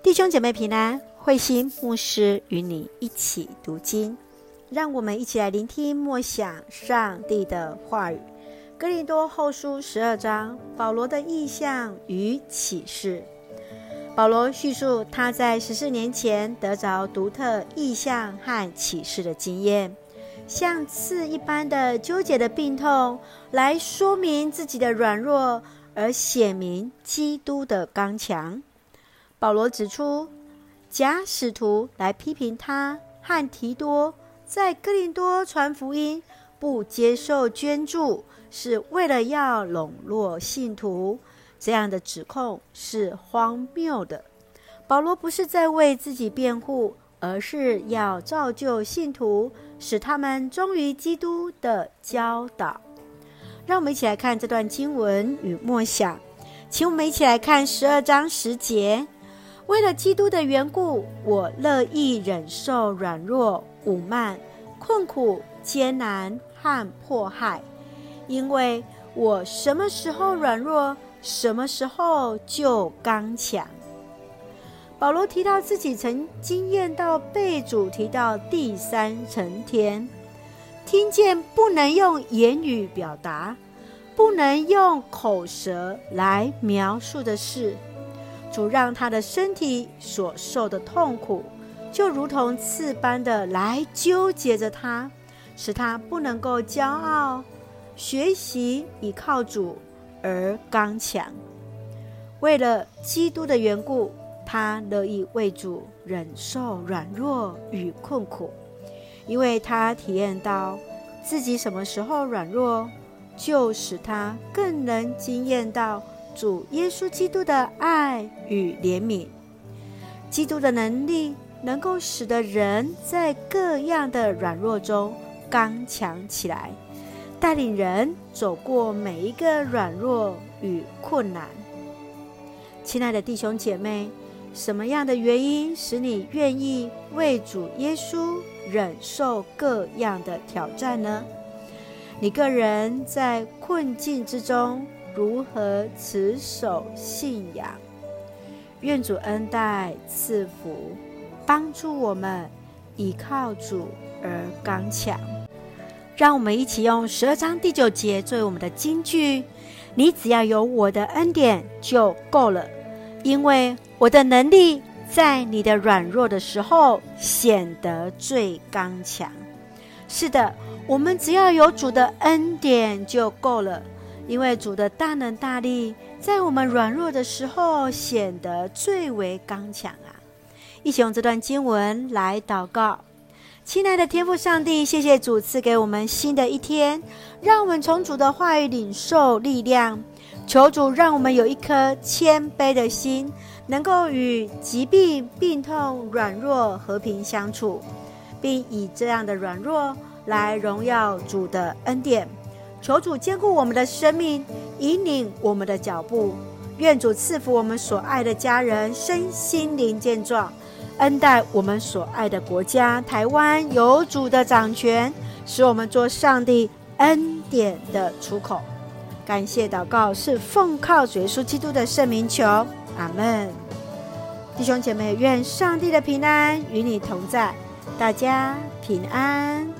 弟兄姐妹平安，慧心牧师与你一起读经，让我们一起来聆听默想上帝的话语。哥林多后书十二章，保罗的意象与启示。保罗叙述他在十四年前得着独特意象和启示的经验，像刺一般的纠结的病痛，来说明自己的软弱，而显明基督的刚强。保罗指出，假使徒来批评他和提多在哥林多传福音，不接受捐助，是为了要笼络信徒。这样的指控是荒谬的。保罗不是在为自己辩护，而是要造就信徒，使他们忠于基督的教导。让我们一起来看这段经文与默想，请我们一起来看十二章十节。为了基督的缘故，我乐意忍受软弱、武慢、困苦、艰难和迫害，因为我什么时候软弱，什么时候就刚强。保罗提到自己曾经验到被主提到第三层天，听见不能用言语表达，不能用口舌来描述的事。主让他的身体所受的痛苦，就如同刺般的来纠结着他，使他不能够骄傲，学习倚靠主而刚强。为了基督的缘故，他乐意为主忍受软弱与困苦，因为他体验到自己什么时候软弱，就使他更能经验到。主耶稣基督的爱与怜悯，基督的能力能够使得人在各样的软弱中刚强起来，带领人走过每一个软弱与困难。亲爱的弟兄姐妹，什么样的原因使你愿意为主耶稣忍受各样的挑战呢？你个人在困境之中。如何持守信仰？愿主恩待赐福，帮助我们倚靠主而刚强。让我们一起用十二章第九节作为我们的金句：你只要有我的恩典就够了，因为我的能力在你的软弱的时候显得最刚强。是的，我们只要有主的恩典就够了。因为主的大能大力，在我们软弱的时候显得最为刚强啊！一起用这段经文来祷告，亲爱的天父上帝，谢谢主赐给我们新的一天，让我们从主的话语领受力量。求主让我们有一颗谦卑的心，能够与疾病、病痛、软弱和平相处，并以这样的软弱来荣耀主的恩典。求主坚固我们的生命，引领我们的脚步。愿主赐福我们所爱的家人身心灵健壮，恩待我们所爱的国家台湾有主的掌权，使我们做上帝恩典的出口。感谢祷告是奉靠主耶稣基督的圣名求，阿门。弟兄姐妹，愿上帝的平安与你同在，大家平安。